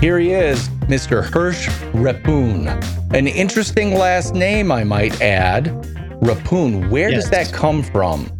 Here he is, Mr. Hirsch Repoon. An interesting last name, I might add. Repoon. Where Yes. does that come from?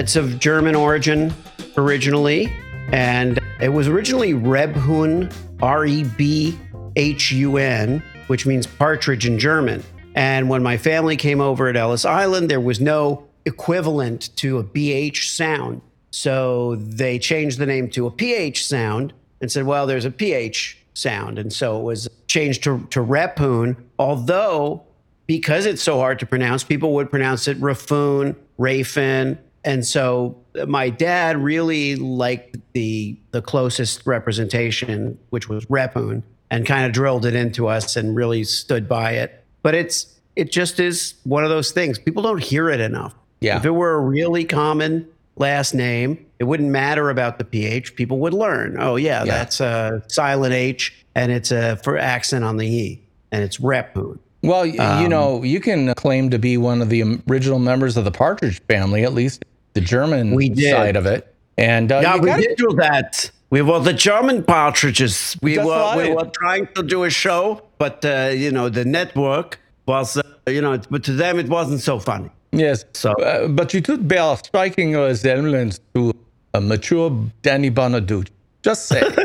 It's of German origin originally, and it was originally Rebhun, R E B H U N, which means partridge in German. And when my family came over at Ellis Island, there was no equivalent to a BH sound. So they changed the name to a PH sound and said, well, there's a PH sound. And so it was changed to, to Repoon, although because it's so hard to pronounce, people would pronounce it Rafoon, Rafin. And so my dad really liked the the closest representation, which was Repoon, and kind of drilled it into us and really stood by it. But it's it just is one of those things. People don't hear it enough. Yeah. If it were a really common last name, it wouldn't matter about the PH. People would learn. Oh yeah, Yeah. that's a silent H and it's a for accent on the E. And it's Repoon. Well, Um, you know, you can claim to be one of the original members of the Partridge family, at least the German We did. side of it. And uh, Yeah, we gotta- did do that. We were the German partridges. We were we were trying to do a show, but uh, you know the network was uh, you know, but to them it wasn't so funny. Yes. So- uh, but you did bear striking resemblance to a mature Danny Bonaduce. Just say.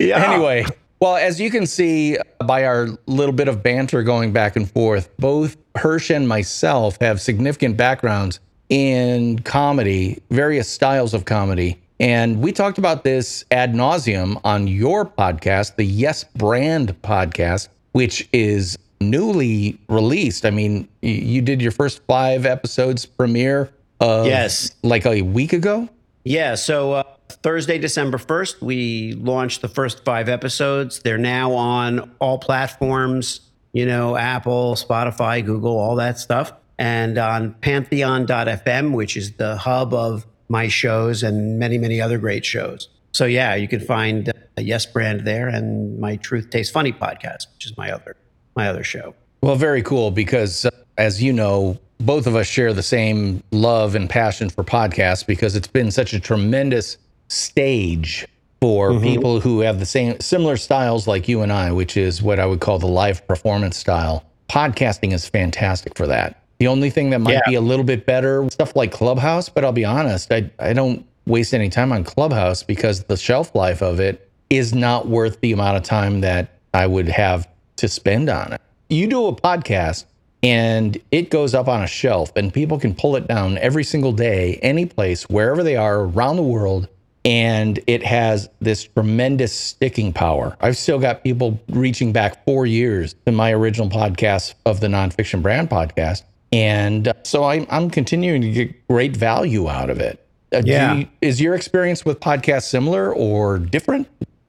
Yeah. anyway, well, as you can see by our little bit of banter going back and forth, both Hirsch and myself have significant backgrounds in comedy, various styles of comedy. And we talked about this ad nauseum on your podcast, the Yes Brand podcast, which is newly released. I mean, you did your first five episodes premiere of Yes. like a week ago. Yeah. So uh, Thursday, December 1st, we launched the first five episodes. They're now on all platforms, you know, Apple, Spotify, Google, all that stuff. And on pantheon.fm, which is the hub of my shows and many, many other great shows. So, yeah, you can find a Yes Brand there and my Truth Tastes Funny podcast, which is my other my other show. Well, very cool because, uh, as you know, both of us share the same love and passion for podcasts because it's been such a tremendous stage for mm-hmm. people who have the same similar styles like you and I, which is what I would call the live performance style. Podcasting is fantastic for that. The only thing that might Yeah. be a little bit better, stuff like Clubhouse, but I'll be honest, I, I don't waste any time on Clubhouse because the shelf life of it is not worth the amount of time that I would have to spend on it. You do a podcast and it goes up on a shelf and people can pull it down every single day, any place, wherever they are around the world. And it has this tremendous sticking power. I've still got people reaching back four years to my original podcast of the Nonfiction Brand podcast. And uh, so I'm, I'm continuing to get great value out of it. Uh, Yeah. you- is your experience with podcasts similar or different?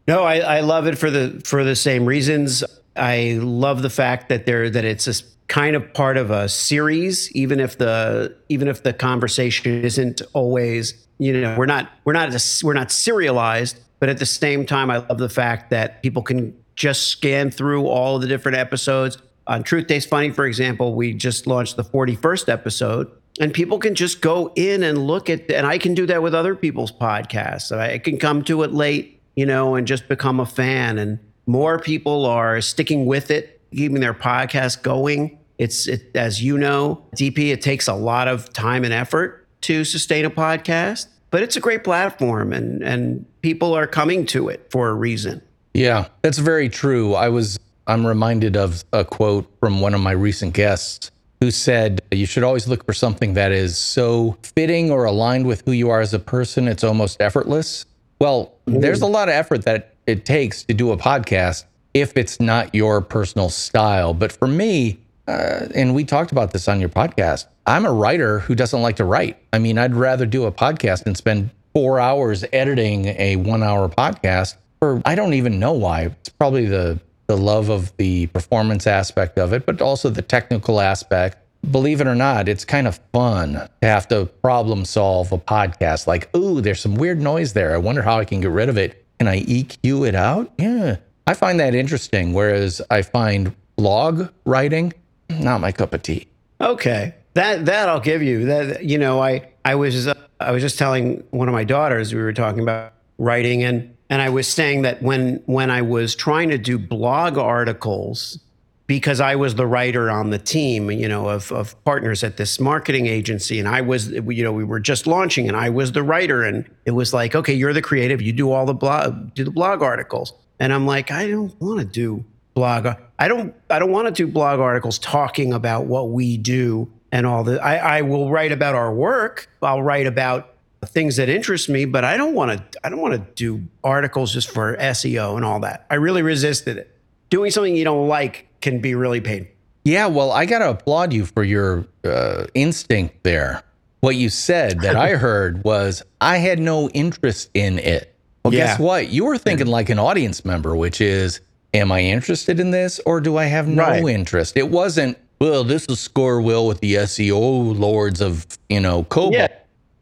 No, I, I love it for the for the same reasons. I love the fact that there that it's a kind of part of a series, even if the even if the conversation isn't always you know we're not we're not a- we're not serialized, but at the same time, I love the fact that people can just scan through all of the different episodes. On Truth Tastes Funny, for example, we just launched the 41st episode, and people can just go in and look at, and I can do that with other people's podcasts. I can come to it late, you know, and just become a fan. And more people are sticking with it, keeping their podcast going. It's, it, as you know, DP, it takes a lot of time and effort to sustain a podcast, but it's a great platform and, and people are coming to it for a reason. Yeah, that's very true. I was I'm reminded of a quote from one of my recent guests who said you should always look for something that is so fitting or aligned with who you are as a person it's almost effortless. Well, there's a lot of effort that it takes to do a podcast if it's not your personal style. But for me, uh, and we talked about this on your podcast, I'm a writer who doesn't like to write. I mean, I'd rather do a podcast and spend four hours editing a one hour podcast or I don't even know why. It's probably the the love of the performance aspect of it, but also the technical aspect. Believe it or not, it's kind of fun to have to problem solve a podcast. Like, ooh, there's some weird noise there. I wonder how I can get rid of it. Can I EQ it out? Yeah. I find that interesting. Whereas I find blog writing, not my cup of tea. Okay, that that I'll give you. That you know, I I was uh, I was just telling one of my daughters we were talking about writing and and I was saying that when when I was trying to do blog articles because I was the writer on the team, you know, of, of partners at this marketing agency. And I was, you know, we were just launching and I was the writer. And it was like, okay, you're the creative, you do all the blog, do the blog articles. And I'm like, I don't want to do blog. I don't, I don't want to do blog articles talking about what we do and all that. I, I will write about our work. I'll write about things that interest me, but I don't want to, I don't want to do articles just for SEO and all that. I really resisted it. Doing something you don't like can be really painful. Yeah, well, I got to applaud you for your uh, instinct there. What you said that I heard was, I had no interest in it. Well, yeah. guess what? You were thinking like an audience member, which is, am I interested in this or do I have no right. interest? It wasn't, well, this will score well with the SEO lords of, you know, Cobalt. Yeah.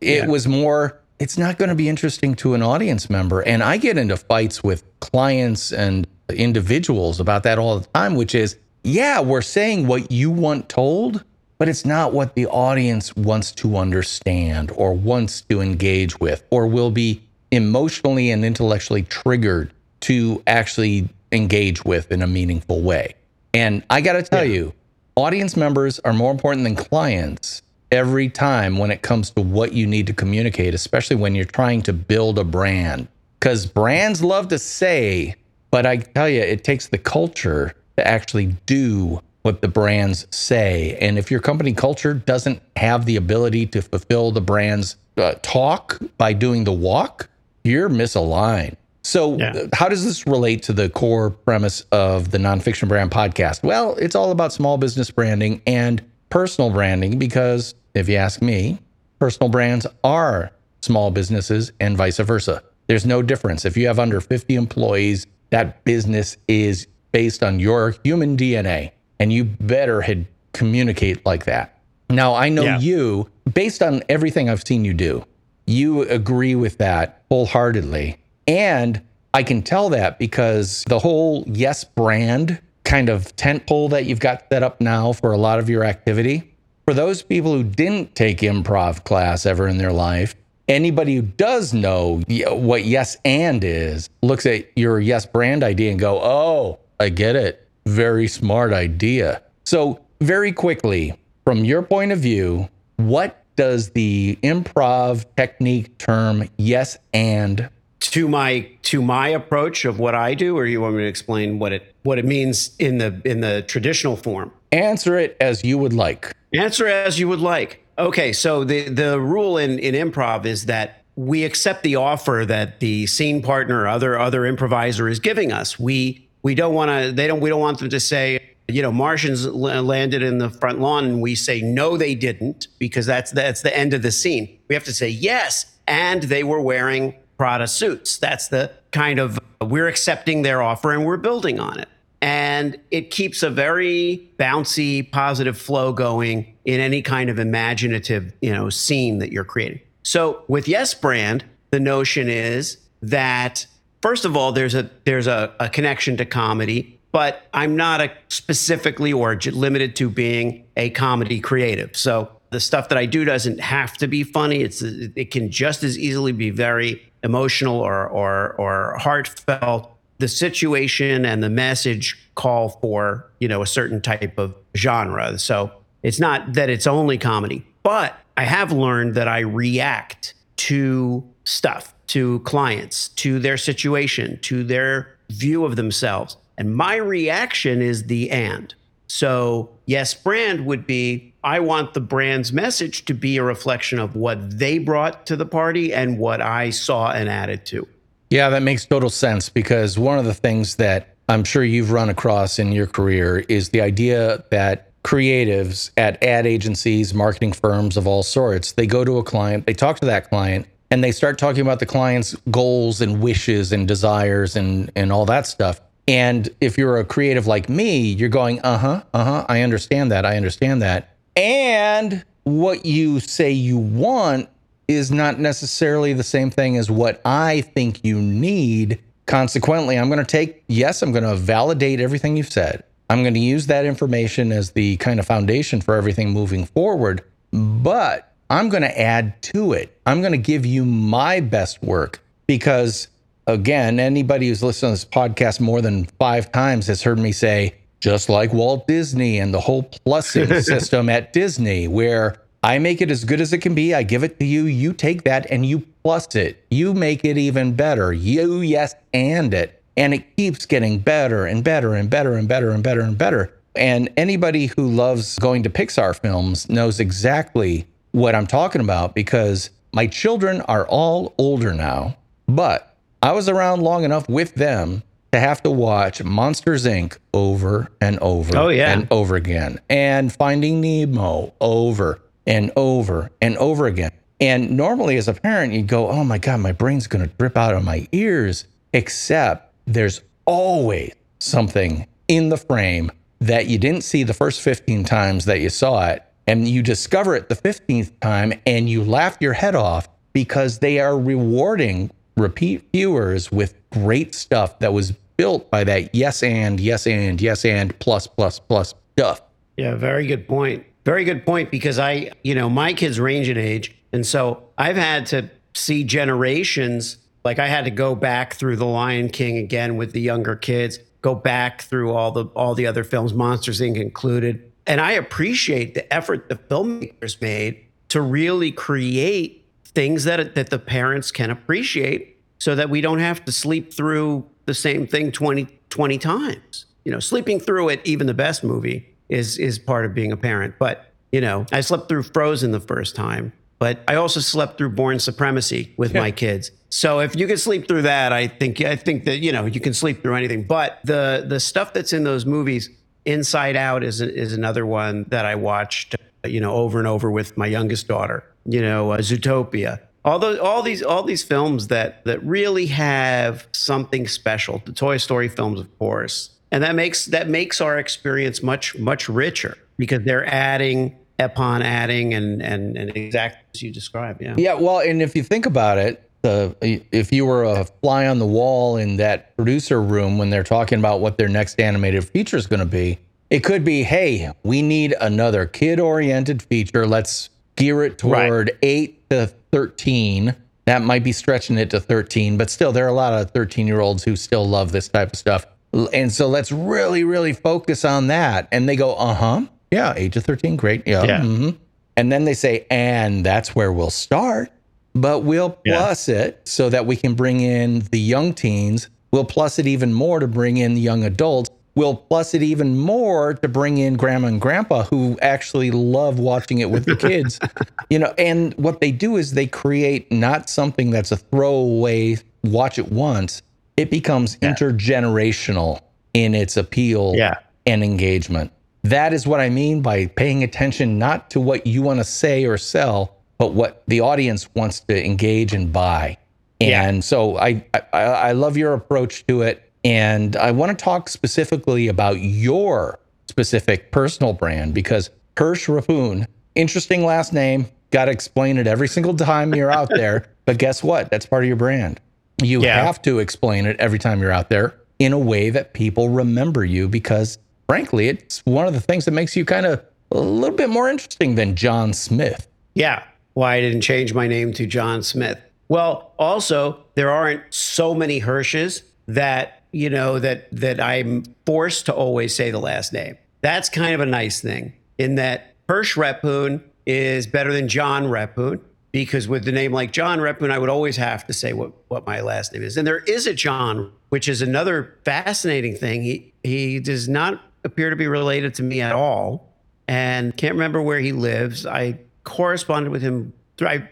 It yeah. was more, it's not going to be interesting to an audience member. And I get into fights with clients and individuals about that all the time, which is, yeah, we're saying what you want told, but it's not what the audience wants to understand or wants to engage with or will be emotionally and intellectually triggered to actually engage with in a meaningful way. And I got to tell yeah. you, audience members are more important than clients every time when it comes to what you need to communicate, especially when you're trying to build a brand. Because brands love to say but I tell you, it takes the culture to actually do what the brands say. And if your company culture doesn't have the ability to fulfill the brand's uh, talk by doing the walk, you're misaligned. So, yeah. How does this relate to the core premise of the Nonfiction Brand podcast? Well, it's all about small business branding and personal branding because if you ask me, personal brands are small businesses and vice versa. There's no difference. If you have under 50 employees, that business is based on your human DNA, and you better had communicate like that. Now, I know yeah. you, based on everything I've seen you do, you agree with that wholeheartedly. And I can tell that because the whole Yes brand kind of tent pole that you've got set up now for a lot of your activity, for those people who didn't take improv class ever in their life, anybody who does know what yes and is looks at your yes brand idea and go, oh, I get it. Very smart idea. So, very quickly, from your point of view, what does the improv technique term yes and to my to my approach of what I do or you want me to explain what it what it means in the in the traditional form? Answer it as you would like. Answer as you would like. Okay, so the the rule in in improv is that we accept the offer that the scene partner or other other improviser is giving us. We we don't want to they don't we don't want them to say you know Martians landed in the front lawn and we say no they didn't because that's that's the end of the scene. We have to say yes and they were wearing Prada suits. That's the kind of uh, we're accepting their offer and we're building on it and it keeps a very bouncy positive flow going in any kind of imaginative you know scene that you're creating so with yes brand the notion is that first of all there's a there's a, a connection to comedy but i'm not a specifically or limited to being a comedy creative. So the stuff that i do doesn't have to be funny. It's it can just as easily be very emotional or or or heartfelt. The situation and the message call for you know a certain type of genre. So it's not that it's only comedy but i have learned that i react to stuff to clients to their situation to their view of themselves and my reaction is the and so yes brand would be i want the brand's message to be a reflection of what they brought to the party and what i saw and added to yeah, that makes total sense because one of the things that I'm sure you've run across in your career is the idea that creatives at ad agencies, marketing firms of all sorts, they go to a client, they talk to that client, and they start talking about the client's goals and wishes and desires and and all that stuff. And if you're a creative like me, you're going, "Uh-huh, uh-huh, I understand that. I understand that." And what you say you want is not necessarily the same thing as what I think you need. Consequently, I'm going to take, yes, I'm going to validate everything you've said. I'm going to use that information as the kind of foundation for everything moving forward, but I'm going to add to it. I'm going to give you my best work because again, anybody who's listened to this podcast more than five times has heard me say, just like Walt Disney and the whole plussing system at Disney, where I make it as good as it can be. I give it to you. You take that and you plus it. You make it even better. You yes and it. And it keeps getting better and better and better and better and better and better. And anybody who loves going to Pixar films knows exactly what I'm talking about because my children are all older now, but I was around long enough with them to have to watch Monsters Inc. over and over Oh, yeah. and over again and Finding Nemo over and over and over again. And normally, as a parent, you go, Oh my God, my brain's going to drip out of my ears. Except there's always something in the frame that you didn't see the first 15 times that you saw it. And you discover it the 15th time and you laugh your head off because they are rewarding repeat viewers with great stuff that was built by that yes and, yes and, yes and, plus, plus, plus stuff. Yeah, very good point. Very good point because I, you know, my kids range in age. And so I've had to see generations. Like I had to go back through The Lion King again with the younger kids, go back through all the all the other films, Monsters Inc. included. And I appreciate the effort the filmmakers made to really create things that that the parents can appreciate so that we don't have to sleep through the same thing 20, 20 times. You know, sleeping through it, even the best movie, is is part of being a parent. But you know, I slept through Frozen the first time, but I also slept through Bourne Supremacy with my kids. So if you can sleep through that, I think I think that you know you can sleep through anything. But the the stuff that's in those movies, Inside Out is is another one that I watched, you know, over and over with my youngest daughter. You know, uh, Zootopia. All those, all these, all these films that that really have something special. The Toy Story films, of course, and that makes that makes our experience much much richer because they're adding upon adding and and and exactly as you describe. Yeah. Yeah, well, and if you think about it, the if you were a fly on the wall in that producer room when they're talking about what their next animated feature is going to be, it could be, hey, we need another kid-oriented feature. Let's gear it Right. toward eight to thirteen. That might be stretching it to thirteen, but still, there are a lot of thirteen-year-olds who still love this type of stuff. And so let's really, really focus on that. And they go, uh huh, yeah, age of thirteen, great, yeah, Yeah. mhm. And then they say, and that's where we'll start, but we'll Yeah. plus it so that we can bring in the young teens. We'll plus it even more to bring in the young adults. We'll plus it even more to bring in grandma and grandpa who actually love watching it with the kids. you know, and what they do is they create not something that's a throwaway, watch it once. It becomes intergenerational in its appeal Yeah. and engagement. That is what I mean by paying attention not to what you want to say or sell, but what the audience wants to engage and buy. Yeah. And so I, I I love your approach to it, and I want to talk specifically about your specific personal brand because Hirsch Rapoon, interesting last name. Got to explain it every single time you're out there. But guess what? That's part of your brand. You Yeah. have to explain it every time you're out there in a way that people remember you because, frankly, it's one of the things that makes you kind of a little bit more interesting than John Smith. Yeah. Why I didn't change my name to John Smith. Well, also, there aren't so many Hirsches that, you know, that that I'm forced to always say the last name. That's kind of a nice thing in that Hirsch Repoon is better than John Repoon because with the name like John Repoon, I would always have to say what, what my last name is. And there is a John, which is another fascinating thing. He he does not appear to be related to me at all and can't remember where he lives. I corresponded with him. Through, I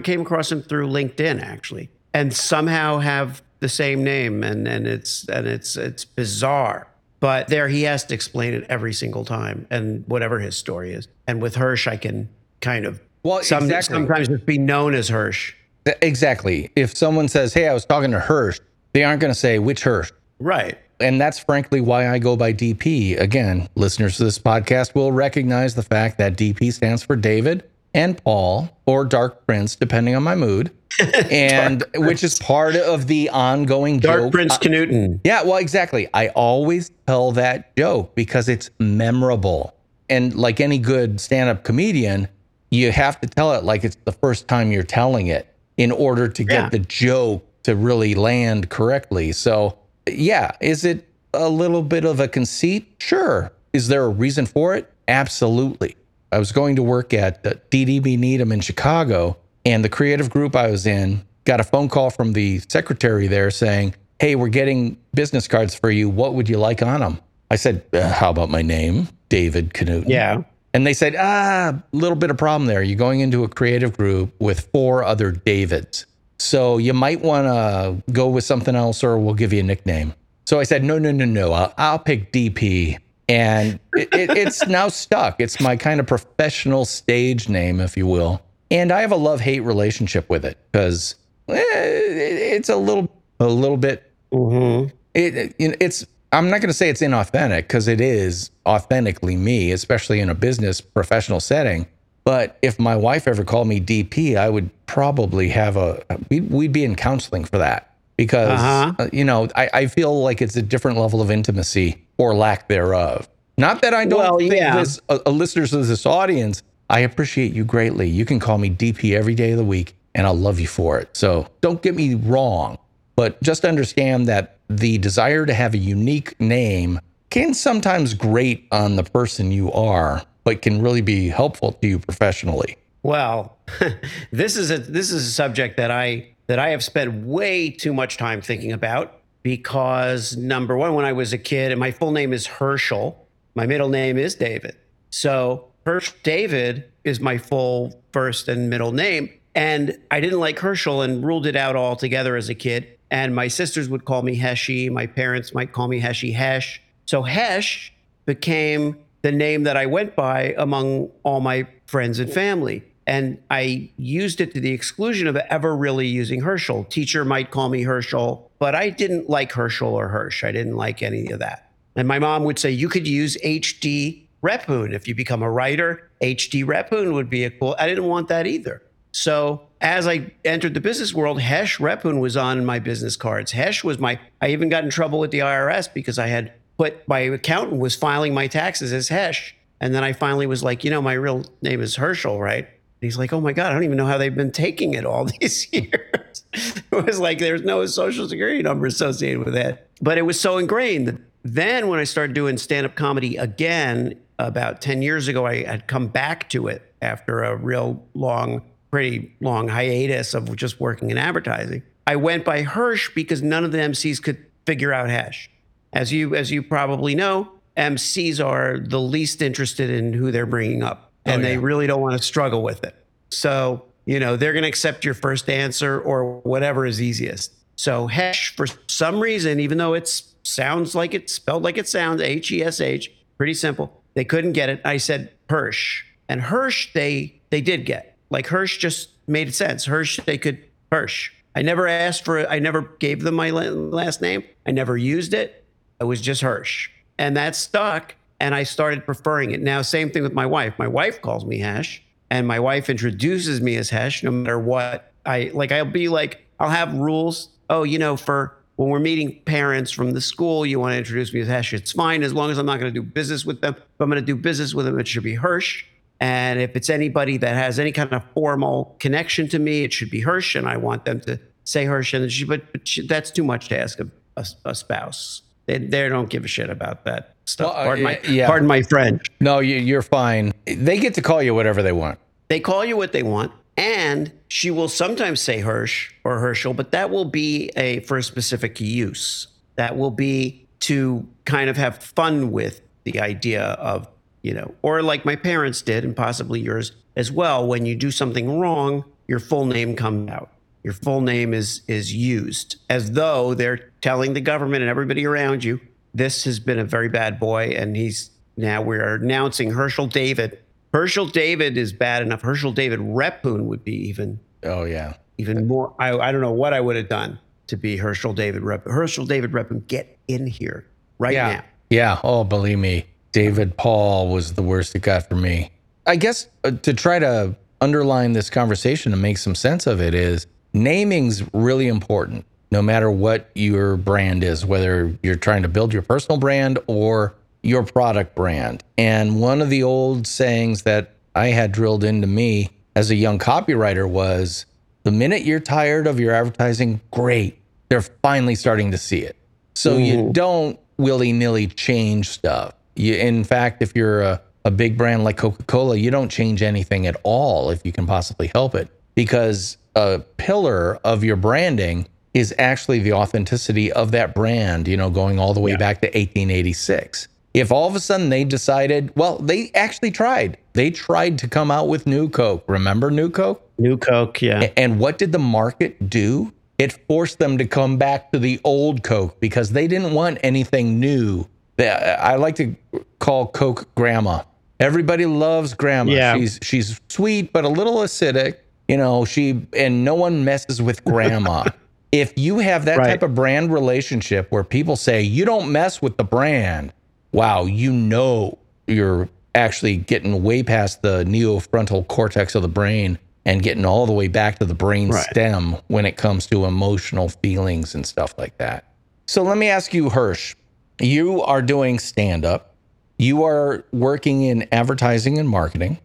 came across him through LinkedIn actually, and somehow have the same name, and and it's and it's it's bizarre. But there, he has to explain it every single time, and whatever his story is. And with Hirsch, I can kind of Well, some, exactly. sometimes just be known as Hirsch. Exactly. If someone says, Hey, I was talking to Hirsch, they aren't going to say which Hirsch. Right. And that's frankly why I go by DP. Again, listeners to this podcast will recognize the fact that DP stands for David and Paul or Dark Prince, depending on my mood. And which is part of the ongoing Dark joke. Prince uh, Knudten. Yeah, well, exactly. I always tell that joke because it's memorable. And like any good stand up comedian, you have to tell it like it's the first time you're telling it in order to get Yeah. the joke to really land correctly. So, yeah, is it a little bit of a conceit? Sure. Is there a reason for it? Absolutely. I was going to work at uh, DDB Needham in Chicago, and the creative group I was in got a phone call from the secretary there saying, Hey, we're getting business cards for you. What would you like on them? I said, uh, How about my name, David Knudten? Yeah. And they said, Ah, little bit of problem there. You're going into a creative group with four other Davids. So you might want to go with something else or we'll give you a nickname. So I said, No, no, no, no. I'll, I'll pick DP. And it, it, it's now stuck. It's my kind of professional stage name, if you will. And I have a love hate relationship with it because eh, it's a little, a little bit. Mm-hmm. It, it, it's. I'm not going to say it's inauthentic because it is authentically me, especially in a business professional setting. But if my wife ever called me DP, I would probably have a. We'd, we'd be in counseling for that because Uh-huh. uh, you know I, I feel like it's a different level of intimacy or lack thereof. Not that I don't Well, think yeah. this, uh, uh, listeners of this audience, I appreciate you greatly. You can call me DP every day of the week, and I'll love you for it. So don't get me wrong, but just understand that the desire to have a unique name can sometimes grate on the person you are, but can really be helpful to you professionally. Well, this is a this is a subject that I that I have spent way too much time thinking about because number one, when I was a kid, and my full name is Herschel, my middle name is David. So Hersch David is my full first and middle name. And I didn't like Herschel and ruled it out altogether as a kid. And my sisters would call me Heshy. My parents might call me Heshy Hesh. So Hesh became the name that I went by among all my friends and family. And I used it to the exclusion of ever really using Herschel. Teacher might call me Herschel, but I didn't like Herschel or Hirsch. I didn't like any of that. And my mom would say, you could use HD Repoon. If you become a writer, HD Repoon would be a cool. I didn't want that either. So as I entered the business world, Hesh Repoon was on my business cards. Hesh was my, I even got in trouble with the IRS because I had put, my accountant was filing my taxes as Hesh. And then I finally was like, you know, my real name is Herschel, right? He's like, oh my God, I don't even know how they've been taking it all these years. it was like there's no social security number associated with that. But it was so ingrained. Then when I started doing stand up comedy again, about 10 years ago, I had come back to it after a real long, pretty long hiatus of just working in advertising. I went by Hirsch because none of the MCs could figure out hash. As you as you probably know, MCs are the least interested in who they're bringing up, oh, and Oh, they really don't want to struggle with it. So you know they're going to accept your first answer or whatever is easiest. So Hesh, for some reason, even though it sounds like it's spelled like it sounds, H E S H, pretty simple, they couldn't get it. I said Hirsch, and Hirsch they they did get. Like Hirsch just made sense. Hirsch they could Hirsch. I never asked for it. I never gave them my last name. I never used it. It was just Hirsch. And that stuck. And I started preferring it. Now, same thing with my wife. My wife calls me Hesh, and my wife introduces me as Hesh no matter what. I like, I'll be like, I'll have rules. Oh, you know, for when we're meeting parents from the school, you want to introduce me as Hesh. It's fine as long as I'm not going to do business with them. If I'm going to do business with them, it should be Hirsch. And if it's anybody that has any kind of formal connection to me, it should be Hirsch. And I want them to say Hirsch. And she, but, but she, that's too much to ask a, a, a spouse. They, they don't give a shit about that stuff. Well, uh, pardon, my, yeah. pardon my French. No, you, you're fine. They get to call you whatever they want. They call you what they want. And she will sometimes say Hirsch or Herschel, but that will be a for a specific use. That will be to kind of have fun with the idea of, you know, or like my parents did, and possibly yours as well. When you do something wrong, your full name comes out. Your full name is is used as though they're telling the government and everybody around you, this has been a very bad boy, and he's now we're announcing Herschel David. Herschel David is bad enough. Herschel David Repoon would be even Oh, yeah. even more. I, I don't know what I would have done to be Herschel David Rep. Herschel David Repoon, get in here right Yeah. now. Yeah. Oh, believe me, David Paul was the worst it got for me. I guess uh, to try to underline this conversation and make some sense of it is naming's really important, no matter what your brand is, whether you're trying to build your personal brand or your product brand. And one of the old sayings that I had drilled into me as a young copywriter was the minute you're tired of your advertising, great. they're finally starting to see it. So you mm-hmm. don't willy nilly change stuff. You, in fact, if you're a, a big brand like Coca Cola, you don't change anything at all if you can possibly help it, because a pillar of your branding is actually the authenticity of that brand, you know, going all the way back to 1886. If all of a sudden they decided, well, they actually tried. They tried to come out with New Coke. Remember New Coke? New Coke, yeah. And what did the market do? It forced them to come back to the old Coke because they didn't want anything new. I like to call Coke grandma. Everybody loves grandma. Yeah. She's she's sweet but a little acidic. You know, she and no one messes with grandma. if you have that Right. type of brand relationship where people say you don't mess with the brand, wow, you know you're actually getting way past the neofrontal cortex of the brain and getting all the way back to the brain Right. stem when it comes to emotional feelings and stuff like that. So let me ask you, Hirsch, you are doing stand up, you are working in advertising and marketing.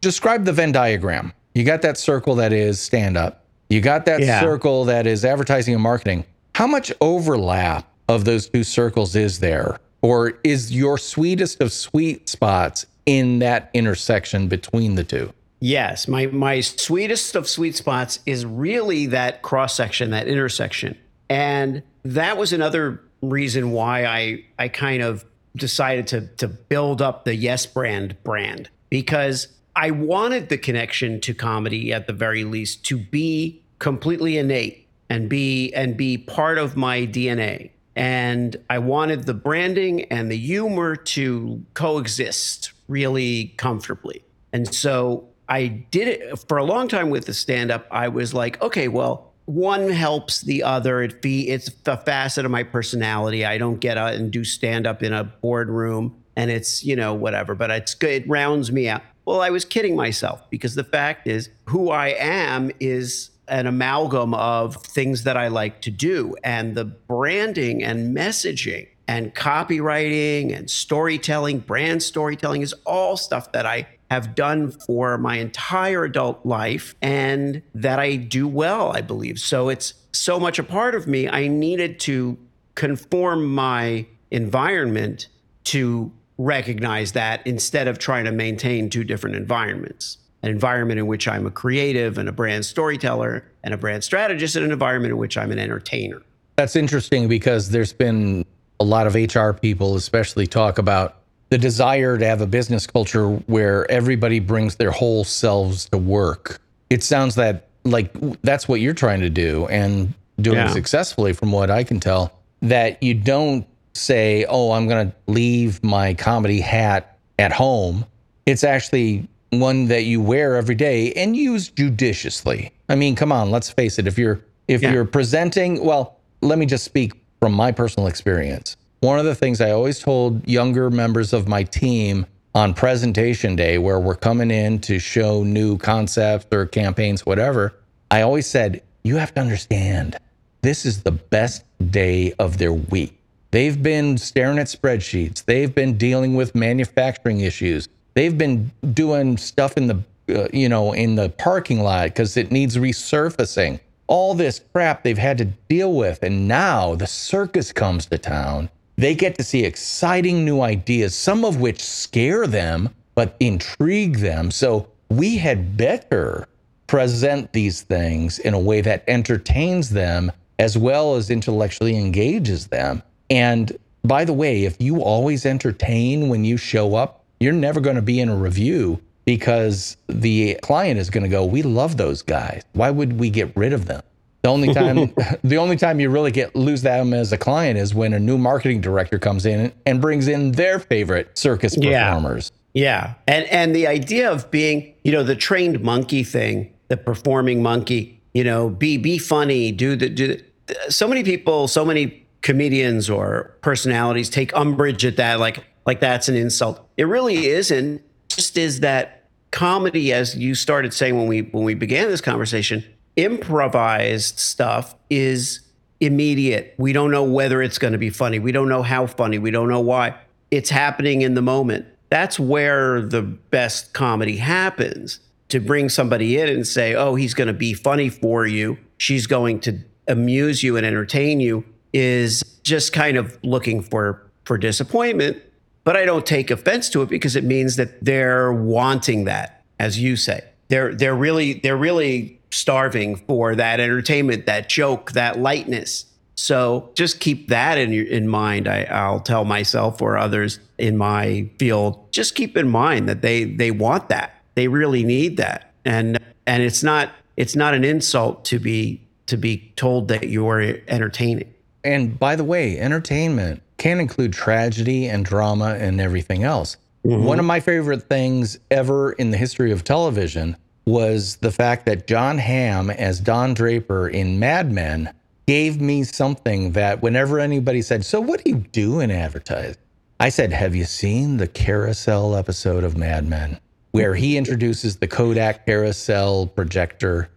Describe the Venn diagram. You got that circle that is stand up, you got that Yeah. circle that is advertising and marketing. How much overlap of those two circles is there? Or is your sweetest of sweet spots in that intersection between the two? Yes, my my sweetest of sweet spots is really that cross section, that intersection. And that was another reason why I I kind of decided to to build up the Yes brand brand because I wanted the connection to comedy at the very least to be completely innate and be and be part of my DNA. And I wanted the branding and the humor to coexist really comfortably. And so I did it for a long time with the stand up. I was like, okay, well, one helps the other. It be it's a facet of my personality. I don't get out and do stand up in a boardroom and it's, you know, whatever, but it's good. It rounds me out. Well, I was kidding myself because the fact is who I am is an amalgam of things that I like to do and the branding and messaging and copywriting and storytelling, brand storytelling is all stuff that I have done for my entire adult life and that I do well, I believe. So it's so much a part of me. I needed to conform my environment to recognize that instead of trying to maintain two different environments an environment in which I'm a creative and a brand storyteller and a brand strategist, and an environment in which I'm an entertainer. That's interesting because there's been a lot of HR people, especially, talk about the desire to have a business culture where everybody brings their whole selves to work. It sounds that like that's what you're trying to do and doing Yeah. successfully, from what I can tell. That you don't say, "Oh, I'm going to leave my comedy hat at home." It's actually one that you wear every day and use judiciously. I mean, come on, let's face it. If you're if Yeah. you're presenting, well, let me just speak from my personal experience. One of the things I always told younger members of my team on presentation day, where we're coming in to show new concepts or campaigns, whatever, I always said, you have to understand this is the best day of their week. They've been staring at spreadsheets. They've been dealing with manufacturing issues. They've been doing stuff in the uh, you know in the parking lot because it needs resurfacing. All this crap they've had to deal with, and now the circus comes to town. They get to see exciting new ideas, some of which scare them but intrigue them. So we had better present these things in a way that entertains them as well as intellectually engages them. And by the way, if you always entertain when you show up, you're never going to be in a review because the client is going to go, "We love those guys. Why would we get rid of them?" The only time the only time you really get lose them as a client is when a new marketing director comes in and brings in their favorite circus Yeah. performers. Yeah. And and the idea of being, you know, the trained monkey thing, the performing monkey, you know, be be funny, do the do the, so many people, so many comedians or personalities take umbrage at that like like that's an insult. It really isn't. Just is that comedy as you started saying when we when we began this conversation, improvised stuff is immediate. We don't know whether it's going to be funny. We don't know how funny. We don't know why. It's happening in the moment. That's where the best comedy happens. To bring somebody in and say, "Oh, he's going to be funny for you. She's going to amuse you and entertain you is just kind of looking for for disappointment. But I don't take offense to it because it means that they're wanting that, as you say. They're they're really they're really starving for that entertainment, that joke, that lightness. So just keep that in your, in mind. I, I'll tell myself or others in my field, just keep in mind that they they want that. They really need that, and and it's not it's not an insult to be to be told that you're entertaining. And by the way, entertainment can include tragedy and drama and everything else. Mm-hmm. One of my favorite things ever in the history of television was the fact that Jon Hamm, as Don Draper in Mad Men, gave me something that whenever anybody said, So, what do you do in advertising? I said, Have you seen the carousel episode of Mad Men where he introduces the Kodak carousel projector?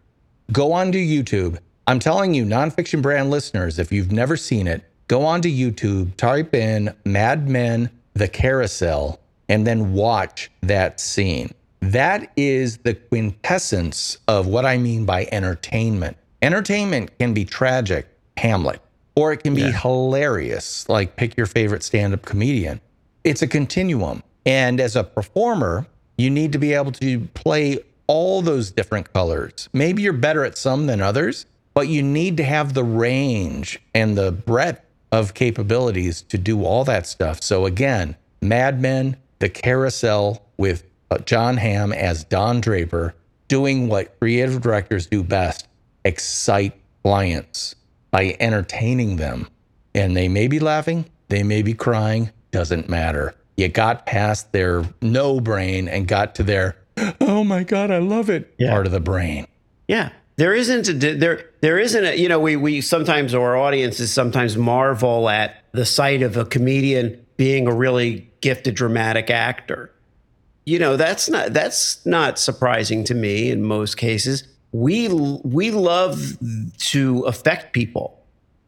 Go onto YouTube. I'm telling you, nonfiction brand listeners, if you've never seen it, go on to YouTube, type in Mad Men, the carousel, and then watch that scene. That is the quintessence of what I mean by entertainment. Entertainment can be tragic, Hamlet, or it can be yeah. hilarious, like pick your favorite stand up comedian. It's a continuum. And as a performer, you need to be able to play all those different colors. Maybe you're better at some than others, but you need to have the range and the breadth of capabilities to do all that stuff. So, again, Mad Men, The Carousel with uh, John Jon Hamm as Don Draper, doing what creative directors do best excite clients by entertaining them. And they may be laughing, they may be crying, doesn't matter. You got past their no brain and got to their, oh my God, I love it yeah. part of the brain. Yeah. There isn't a, there there isn't a you know we we sometimes our audiences sometimes marvel at the sight of a comedian being a really gifted dramatic actor. You know that's not that's not surprising to me in most cases we we love to affect people.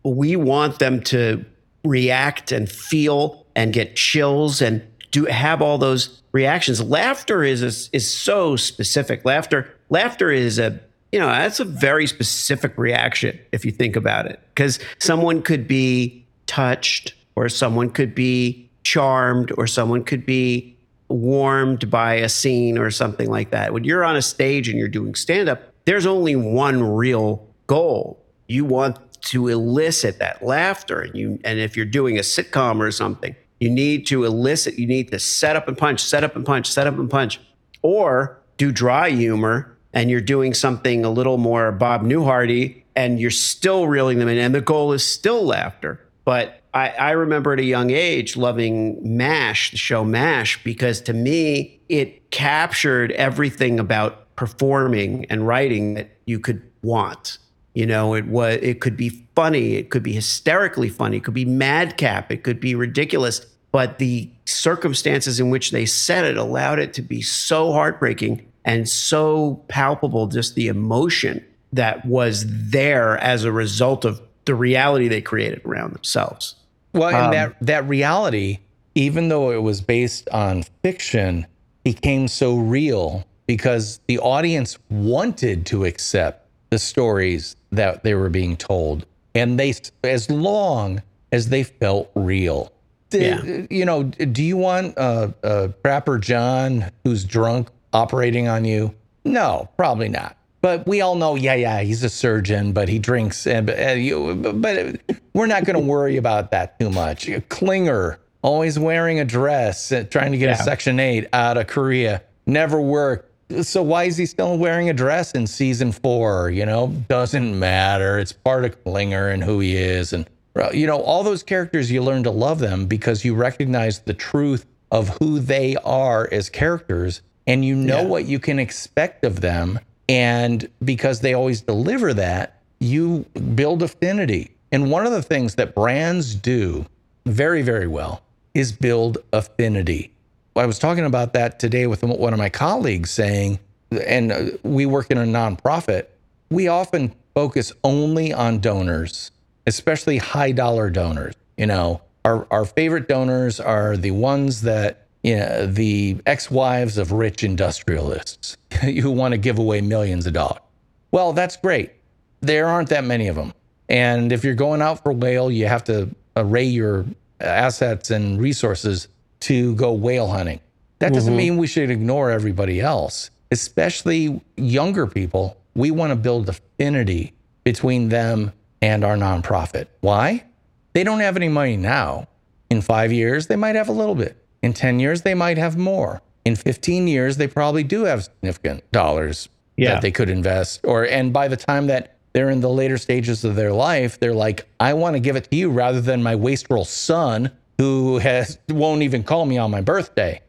We want them to react and feel and get chills and do have all those reactions. Laughter is a, is so specific. Laughter laughter is a you know that's a very specific reaction if you think about it because someone could be touched or someone could be charmed or someone could be warmed by a scene or something like that. When you're on a stage and you're doing stand up, there's only one real goal. You want to elicit that laughter and you and if you're doing a sitcom or something, you need to elicit, you need to set up and punch, set up and punch, set up and punch. Or do dry humor and you're doing something a little more Bob Newhardy and you're still reeling them in and the goal is still laughter. But I, I remember at a young age loving MASH, the show MASH, because to me, it captured everything about performing and writing that you could want. You know, it was it could be funny, it could be hysterically funny, it could be madcap, it could be ridiculous, but the circumstances in which they said it allowed it to be so heartbreaking and so palpable just the emotion that was there as a result of the reality they created around themselves. Well, and um, that that reality, even though it was based on fiction, became so real because the audience wanted to accept the stories that they were being told. And they, as long as they felt real. Yeah. You know, do you want a, a Trapper John who's drunk operating on you? No, probably not. But we all know, yeah, yeah, he's a surgeon, but he drinks. And, uh, you, but we're not going to worry about that too much. Klinger, always wearing a dress, uh, trying to get yeah. a Section 8 out of Korea, never worked so why is he still wearing a dress in season four? You know, doesn't matter. It's part of Klinger and who he is. And, you know, all those characters, you learn to love them because you recognize the truth of who they are as characters and you know yeah. what you can expect of them. And because they always deliver that, you build affinity. And one of the things that brands do very, very well is build affinity. I was talking about that today with one of my colleagues saying, and uh, we work in a nonprofit, we often focus only on donors, especially high dollar donors. You know, our, our favorite donors are the ones that, you know, the ex wives of rich industrialists who want to give away millions of dollars. Well, that's great. There aren't that many of them. And if you're going out for whale, you have to array your assets and resources to go whale hunting. That doesn't mm-hmm. mean we should ignore everybody else, especially younger people. We want to build affinity between them and our nonprofit. Why? They don't have any money now. In five years, they might have a little bit. In 10 years, they might have more. In 15 years, they probably do have significant dollars Yeah. that they could invest. Or and by the time that they're in the later stages of their life, they're like, I want to give it to you rather than my wastrel son who has won't even call me on my birthday.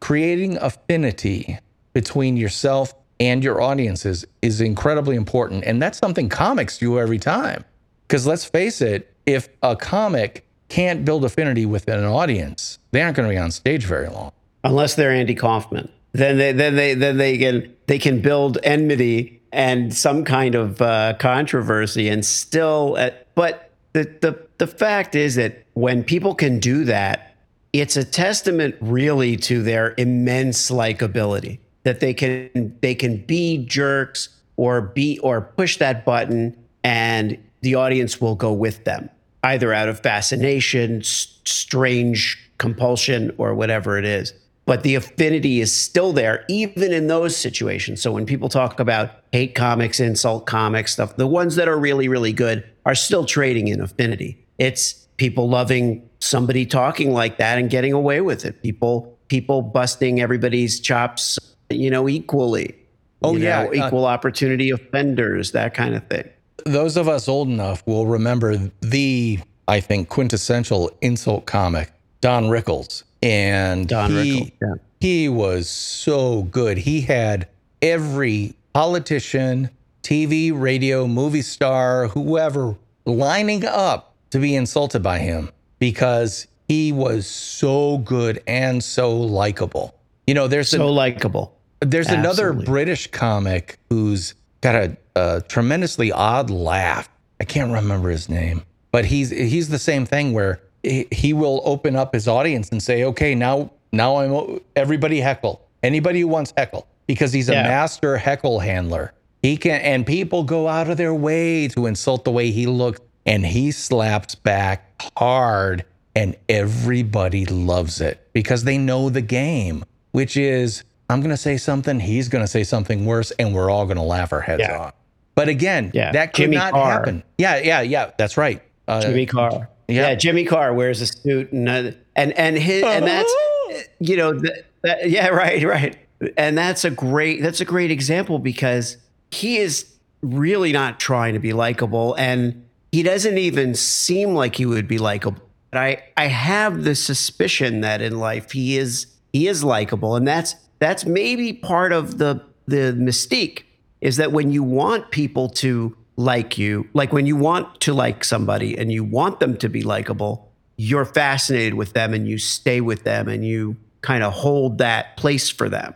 Creating affinity between yourself and your audiences is incredibly important. And that's something comics do every time. Because let's face it, if a comic can't build affinity with an audience, they aren't going to be on stage very long. unless they're Andy Kaufman. Then they then they then they can they can build enmity and some kind of uh, controversy and still. Uh, but the the the fact is that when people can do that, it's a testament really to their immense likability that they can they can be jerks or be or push that button and the audience will go with them either out of fascination s- strange compulsion or whatever it is. But the affinity is still there even in those situations. So when people talk about hate comics insult comics stuff the ones that are really really good are still trading in affinity. It's people loving somebody talking like that and getting away with it. People people busting everybody's chops you know equally. Oh, You yeah, know, uh, equal opportunity offenders that kind of thing those of us old enough will remember the, I think, quintessential insult comic, Don Rickles. And Don he, Rickles, yeah. he was so good. He had every politician, TV, radio, movie star, whoever lining up to be insulted by him because he was so good and so likable. You know, there's so likable there's another British comic who's got a, a tremendously odd laugh. I can't remember his name, but he's he's the same thing where he, he will open up his audience and say, "Okay, now now I'm everybody heckle anybody who wants heckle because he's a Yeah. master heckle handler. He can and people go out of their way to insult the way he looks, and he slaps back hard, and everybody loves it because they know the game, which is I'm going to say something, he's going to say something worse, and we're all going to laugh our heads Yeah. off. But again, Yeah. that could Jimmy not Carr. happen. Yeah, yeah, yeah. That's right. Uh, Jimmy Carr. yeah. Yeah. Jimmy Carr wears a suit and uh, and and his and that's you know th- that, yeah right right and that's a great that's a great example because he is really not trying to be likable and he doesn't even seem like he would be likable. But I I have the suspicion that in life he is he is likable and that's that's maybe part of the the mystique is that when you want people to like you, like when you want to like somebody and you want them to be likable, you're fascinated with them and you stay with them and you kind of hold that place for them.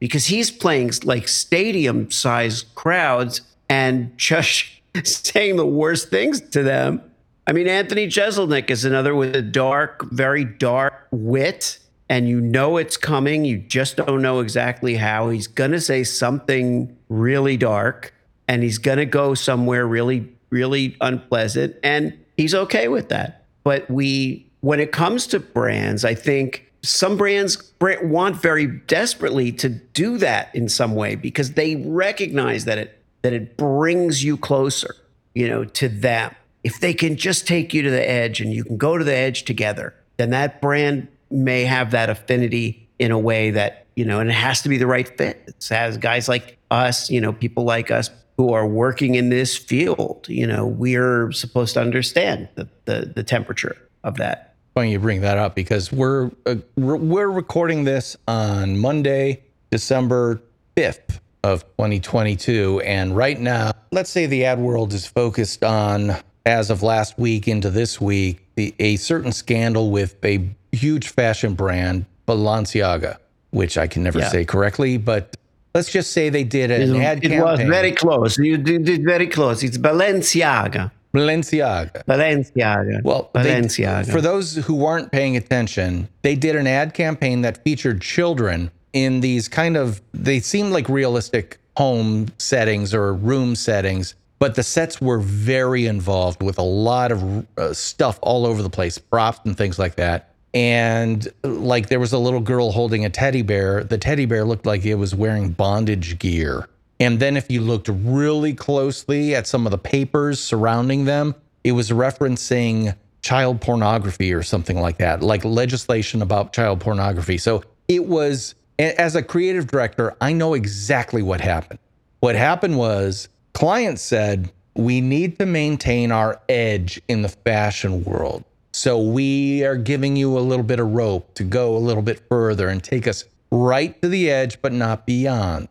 Because he's playing like stadium sized crowds and just saying the worst things to them. I mean, Anthony Jeselnik is another with a dark, very dark wit, and you know it's coming. You just don't know exactly how. He's going to say something really dark, and he's going to go somewhere really, really unpleasant, and he's okay with that. But we, when it comes to brands, I think some brands want very desperately to do that in some way because they recognize that it that it brings you closer, you know, to them. If they can just take you to the edge and you can go to the edge together, then that brand may have that affinity in a way that, you know, and it has to be the right fit. It has guys like us, you know, people like us who are working in this field, you know, we're supposed to understand the, the, the temperature of that. funny you bring that up because we're uh, we're recording this on Monday, December 5th of 2022 and right now, let's say the ad world is focused on as of last week into this week, the, a certain scandal with a huge fashion brand, Balenciaga, which I can never Yeah. say correctly, but let's just say they did an ad it campaign. was very close. You did, did very close. It's Balenciaga. Balenciaga. Balenciaga. Well, they- Balenciaga. for those who aren't paying attention, they did an ad campaign that featured children in these kind of they seemed like realistic home settings or room settings but the sets were very involved with a lot of uh, stuff all over the place, props and things like that. And like there was a little girl holding a teddy bear. The teddy bear looked like it was wearing bondage gear. And then if you looked really closely at some of the papers surrounding them, it was referencing child pornography or something like that, like legislation about child pornography. So it was, as a creative director, I know exactly what happened. What happened was clients said, we need to maintain our edge in the fashion world. So we are giving you a little bit of rope to go a little bit further and take us right to the edge, but not beyond.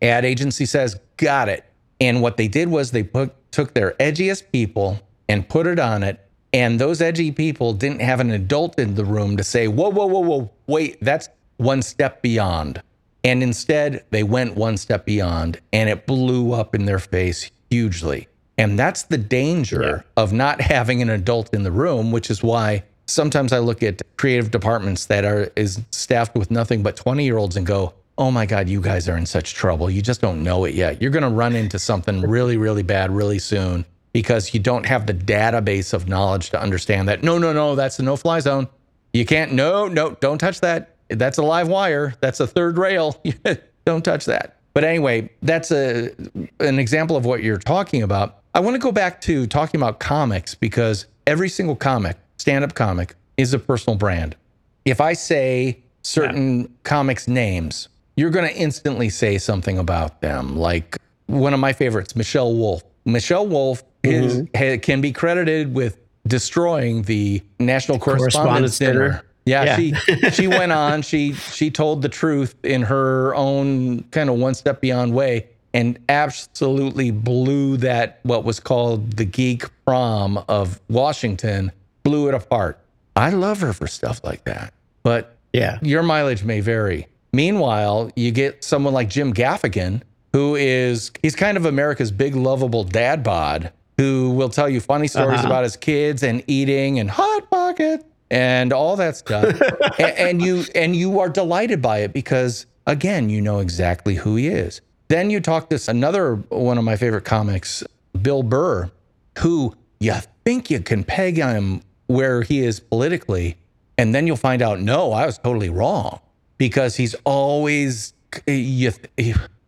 Ad agency says, got it. And what they did was they put, took their edgiest people and put it on it and those edgy people didn't have an adult in the room to say, whoa, whoa, whoa, whoa, wait, that's one step beyond. And instead, they went one step beyond and it blew up in their face hugely. And that's the danger yeah. of not having an adult in the room, which is why sometimes I look at creative departments that are is staffed with nothing but 20 year olds and go, oh my God, you guys are in such trouble. You just don't know it yet. You're going to run into something really, really bad really soon because you don't have the database of knowledge to understand that. No, no, no, that's a no fly zone. You can't, no, no, don't touch that. That's a live wire. That's a third rail. don't touch that. But anyway, that's a an example of what you're talking about. I want to go back to talking about comics because every single comic, stand-up comic, is a personal brand. If I say certain yeah. comics names, you're going to instantly say something about them. Like one of my favorites, Michelle Wolf. Michelle Wolf is, mm-hmm. can be credited with destroying the National Correspondence, Correspondence Dinner. Dinner. Yeah, yeah, she she went on. She she told the truth in her own kind of one step beyond way, and absolutely blew that what was called the geek prom of Washington, blew it apart. I love her for stuff like that, but yeah, your mileage may vary. Meanwhile, you get someone like Jim Gaffigan, who is he's kind of America's big lovable dad bod who will tell you funny stories uh-huh. about his kids and eating and hot pocket and all that stuff. and, and you and you are delighted by it because again, you know exactly who he is. Then you talk to another one of my favorite comics, Bill Burr, who you think you can peg him where he is politically, and then you'll find out, no, I was totally wrong because he's always you.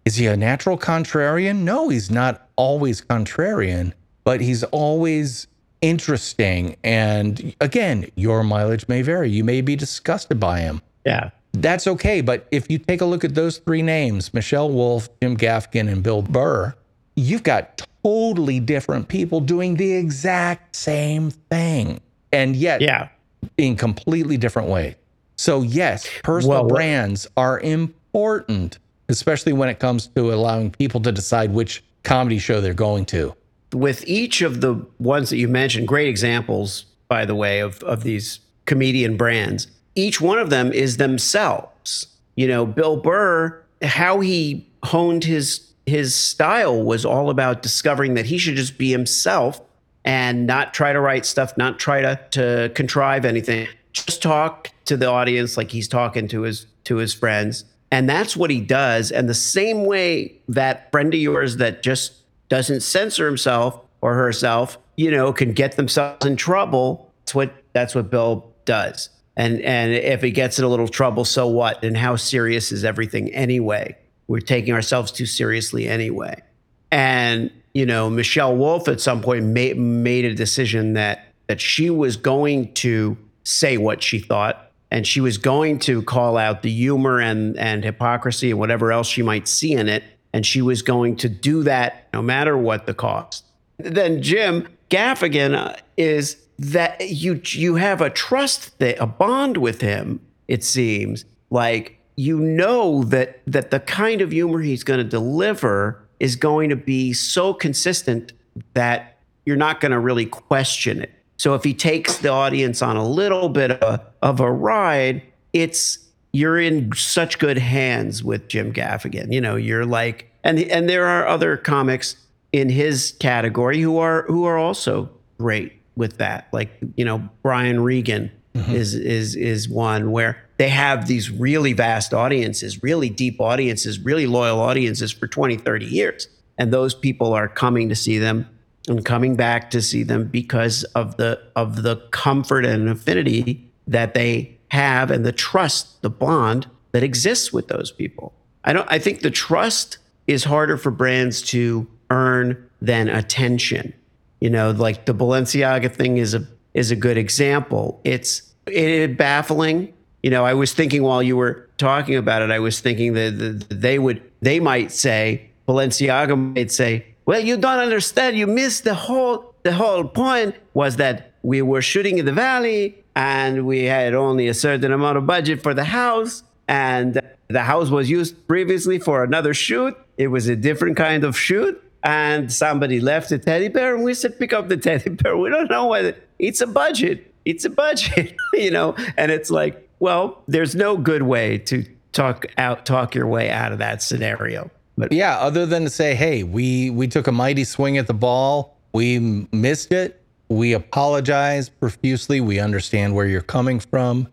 Is he a natural contrarian? No, he's not always contrarian but he's always interesting. And again, your mileage may vary. You may be disgusted by him. Yeah. That's okay. But if you take a look at those three names, Michelle Wolf, Jim Gaffigan, and Bill Burr, you've got totally different people doing the exact same thing. And yet, yeah. in completely different ways. So, yes, personal well, brands are important, especially when it comes to allowing people to decide which comedy show they're going to with each of the ones that you mentioned, great examples, by the way, of, of these comedian brands, each one of them is themselves. You know, Bill Burr, how he honed his his style was all about discovering that he should just be himself and not try to write stuff, not try to, to contrive anything. Just talk to the audience like he's talking to his to his friends. And that's what he does. And the same way that friend of yours that just doesn't censor himself or herself, you know, can get themselves in trouble. That's what that's what Bill does. And and if he gets in a little trouble, so what? And how serious is everything anyway? We're taking ourselves too seriously anyway. And you know, Michelle Wolf at some point made made a decision that that she was going to say what she thought and she was going to call out the humor and and hypocrisy and whatever else she might see in it and she was going to do that no matter what the cost. Then Jim Gaffigan uh, is that you you have a trust a bond with him. It seems like you know that that the kind of humor he's going to deliver is going to be so consistent that you're not going to really question it. So if he takes the audience on a little bit of a, of a ride, it's you're in such good hands with Jim Gaffigan. You know, you're like, and and there are other comics in his category who are who are also great with that. Like you know, Brian Regan mm-hmm. is is is one where they have these really vast audiences, really deep audiences, really loyal audiences for 20, 30 years. and those people are coming to see them and coming back to see them because of the of the comfort and affinity that they have and the trust, the bond that exists with those people. I don't I think the trust is harder for brands to earn than attention. You know, like the Balenciaga thing is a is a good example. It's it, baffling. You know, I was thinking while you were talking about it, I was thinking that, that they would they might say Balenciaga might say, "Well, you don't understand. You missed the whole the whole point was that we were shooting in the valley and we had only a certain amount of budget for the house and the house was used previously for another shoot. It was a different kind of shoot and somebody left a teddy bear and we said pick up the teddy bear. We don't know whether it's a budget. It's a budget you know? And it's like well there's no good way to talk out talk your way out of that scenario. But yeah other than to say hey we we took a mighty swing at the ball. We missed it. We apologize profusely. We understand where you're coming from.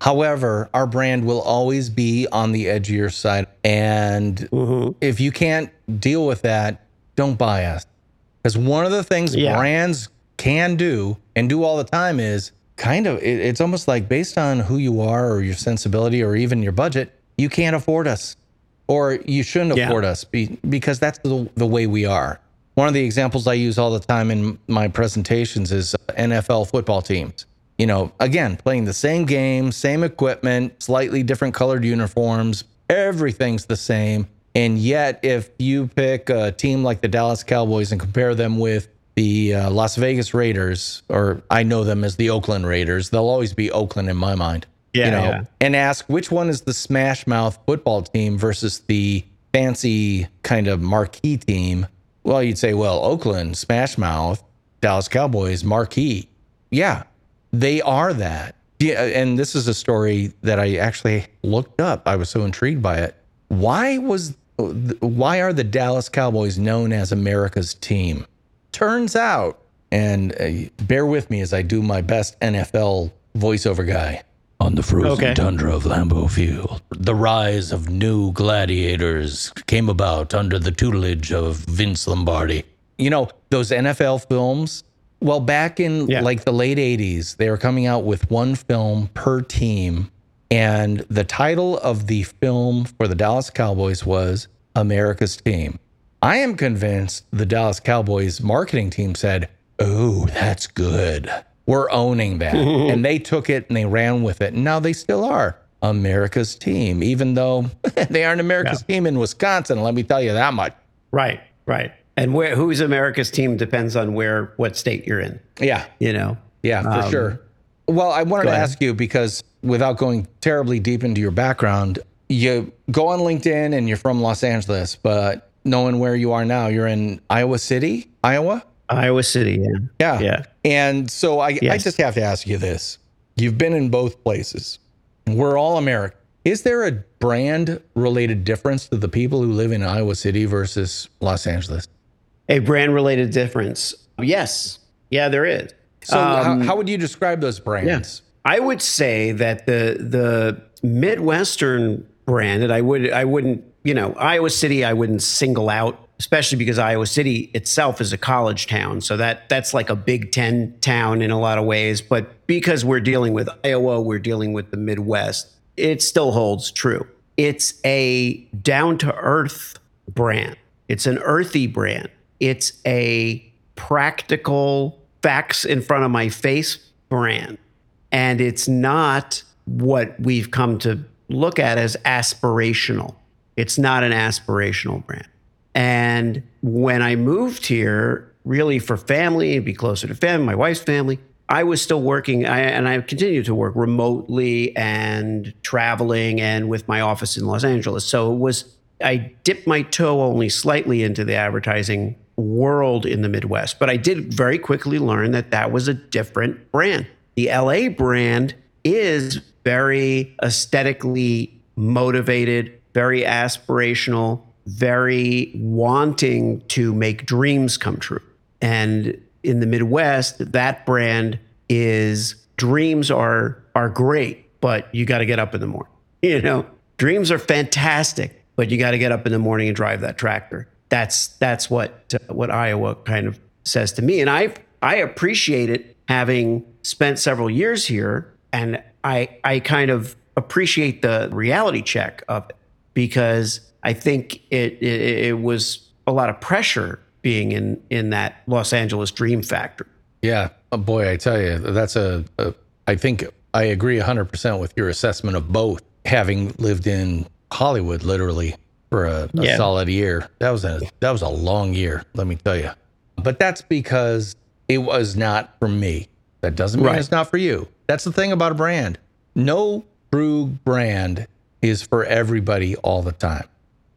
However, our brand will always be on the edgier side. And mm-hmm. if you can't deal with that, don't buy us. Because one of the things yeah. brands can do and do all the time is kind of, it, it's almost like based on who you are or your sensibility or even your budget, you can't afford us or you shouldn't yeah. afford us be, because that's the, the way we are. One of the examples I use all the time in my presentations is uh, NFL football teams. You know, again, playing the same game, same equipment, slightly different colored uniforms, everything's the same and yet, if you pick a team like the Dallas Cowboys and compare them with the uh, Las Vegas Raiders, or I know them as the Oakland Raiders, they'll always be Oakland in my mind. Yeah, you know, yeah. and ask which one is the smash mouth football team versus the fancy kind of marquee team. Well, you'd say, well, Oakland, smash mouth, Dallas Cowboys, marquee. Yeah, they are that. Yeah, and this is a story that I actually looked up. I was so intrigued by it. Why was why are the Dallas Cowboys known as America's team? Turns out, and uh, bear with me as I do my best NFL voiceover guy. On the frozen okay. tundra of Lambeau Field, the rise of new gladiators came about under the tutelage of Vince Lombardi. You know, those NFL films, well, back in yeah. like the late 80s, they were coming out with one film per team and the title of the film for the Dallas Cowboys was America's Team. I am convinced the Dallas Cowboys marketing team said, Oh, that's good. We're owning that. and they took it and they ran with it. And now they still are America's team, even though they aren't America's yeah. team in Wisconsin. Let me tell you that much. Right, right. And where who's America's team depends on where what state you're in. Yeah. You know. Yeah, for um, sure. Well, I wanted to ask you because without going terribly deep into your background, you go on LinkedIn and you're from Los Angeles, but knowing where you are now, you're in Iowa City, Iowa? Iowa City, yeah. Yeah. Yeah. And so I, yes. I just have to ask you this. You've been in both places. We're all American. Is there a brand related difference to the people who live in Iowa City versus Los Angeles? A brand related difference? Yes. Yeah, there is. So um, how, how, would you describe those brands? Yeah. I would say that the the Midwestern brand, and I would I wouldn't you know Iowa City I wouldn't single out, especially because Iowa City itself is a college town, so that that's like a Big Ten town in a lot of ways. But because we're dealing with Iowa, we're dealing with the Midwest. It still holds true. It's a down to earth brand. It's an earthy brand. It's a practical facts in front of my face brand. And it's not what we've come to look at as aspirational. It's not an aspirational brand. And when I moved here, really for family and be closer to family, my wife's family, I was still working I, and I continued to work remotely and traveling and with my office in Los Angeles. So it was, I dipped my toe only slightly into the advertising world in the Midwest, but I did very quickly learn that that was a different brand. The LA brand is very aesthetically motivated, very aspirational, very wanting to make dreams come true. And in the Midwest, that brand is dreams are are great, but you got to get up in the morning. You know, dreams are fantastic, but you got to get up in the morning and drive that tractor. that's that's what what Iowa kind of says to me, and I I appreciate it having spent several years here, and I I kind of appreciate the reality check of it because I think it, it, it was a lot of pressure being in in that Los Angeles dream factory. Yeah, oh boy, I tell you, that's a, a. I think I agree 100% with your assessment of both. Having lived in Hollywood literally for a, a yeah. solid year, that was a that was a long year, let me tell you. But that's because it was not for me. That doesn't mean right. it's not for you. That's the thing about a brand. No true brand is for everybody all the time.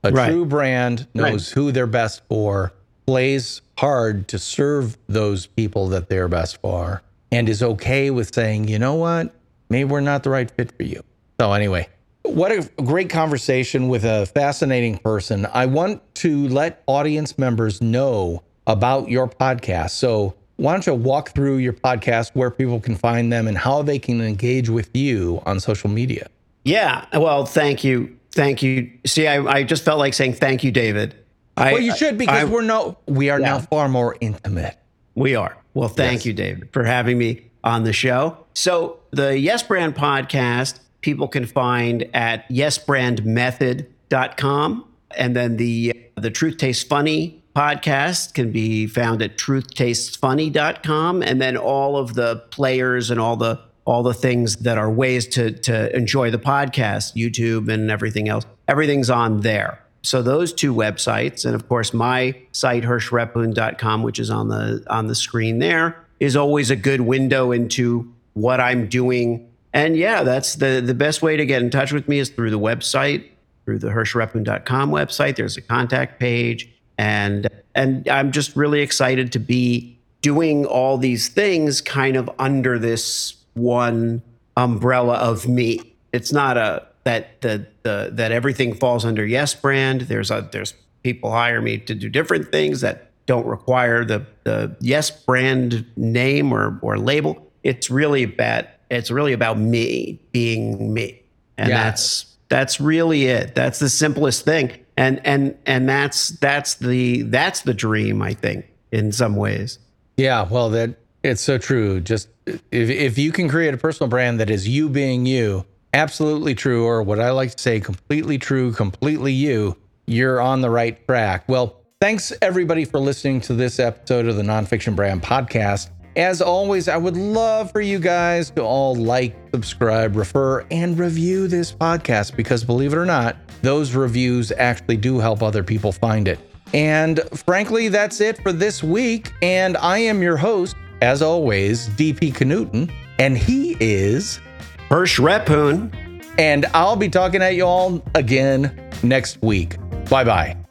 A right. true brand knows right. who they're best for, plays hard to serve those people that they're best for, and is okay with saying, you know what, maybe we're not the right fit for you. So, anyway, what a great conversation with a fascinating person. I want to let audience members know about your podcast. So, why don't you walk through your podcast, where people can find them, and how they can engage with you on social media? Yeah. Well, thank you. Thank you. See, I, I just felt like saying thank you, David. I, well, you should because I, we're no, we are yeah. now far more intimate. We are. Well, thank yes. you, David, for having me on the show. So, the Yes Brand podcast, people can find at yesbrandmethod.com. And then the, the Truth Tastes Funny podcast can be found at truthtastesfunny.com. And then all of the players and all the all the things that are ways to to enjoy the podcast, YouTube and everything else. Everything's on there. So those two websites, and of course my site hirschrephun.com, which is on the on the screen there, is always a good window into what I'm doing. And yeah, that's the the best way to get in touch with me is through the website, through the hirschrephun.com website. There's a contact page, and and I'm just really excited to be doing all these things kind of under this one umbrella of me. It's not a that the, the that everything falls under Yes brand. There's a there's people hire me to do different things that don't require the the Yes brand name or or label. It's really about it's really about me being me, and yeah. that's that's really it. That's the simplest thing, and and and that's that's the that's the dream. I think in some ways. Yeah, well, that it's so true. Just if, if you can create a personal brand that is you being you, absolutely true, or what I like to say, completely true, completely you, you're on the right track. Well, thanks everybody for listening to this episode of the Nonfiction Brand Podcast. As always, I would love for you guys to all like, subscribe, refer, and review this podcast because believe it or not, those reviews actually do help other people find it. And frankly, that's it for this week. And I am your host, as always, DP Knudten, and he is Hirsch Rephun. And I'll be talking at you all again next week. Bye bye.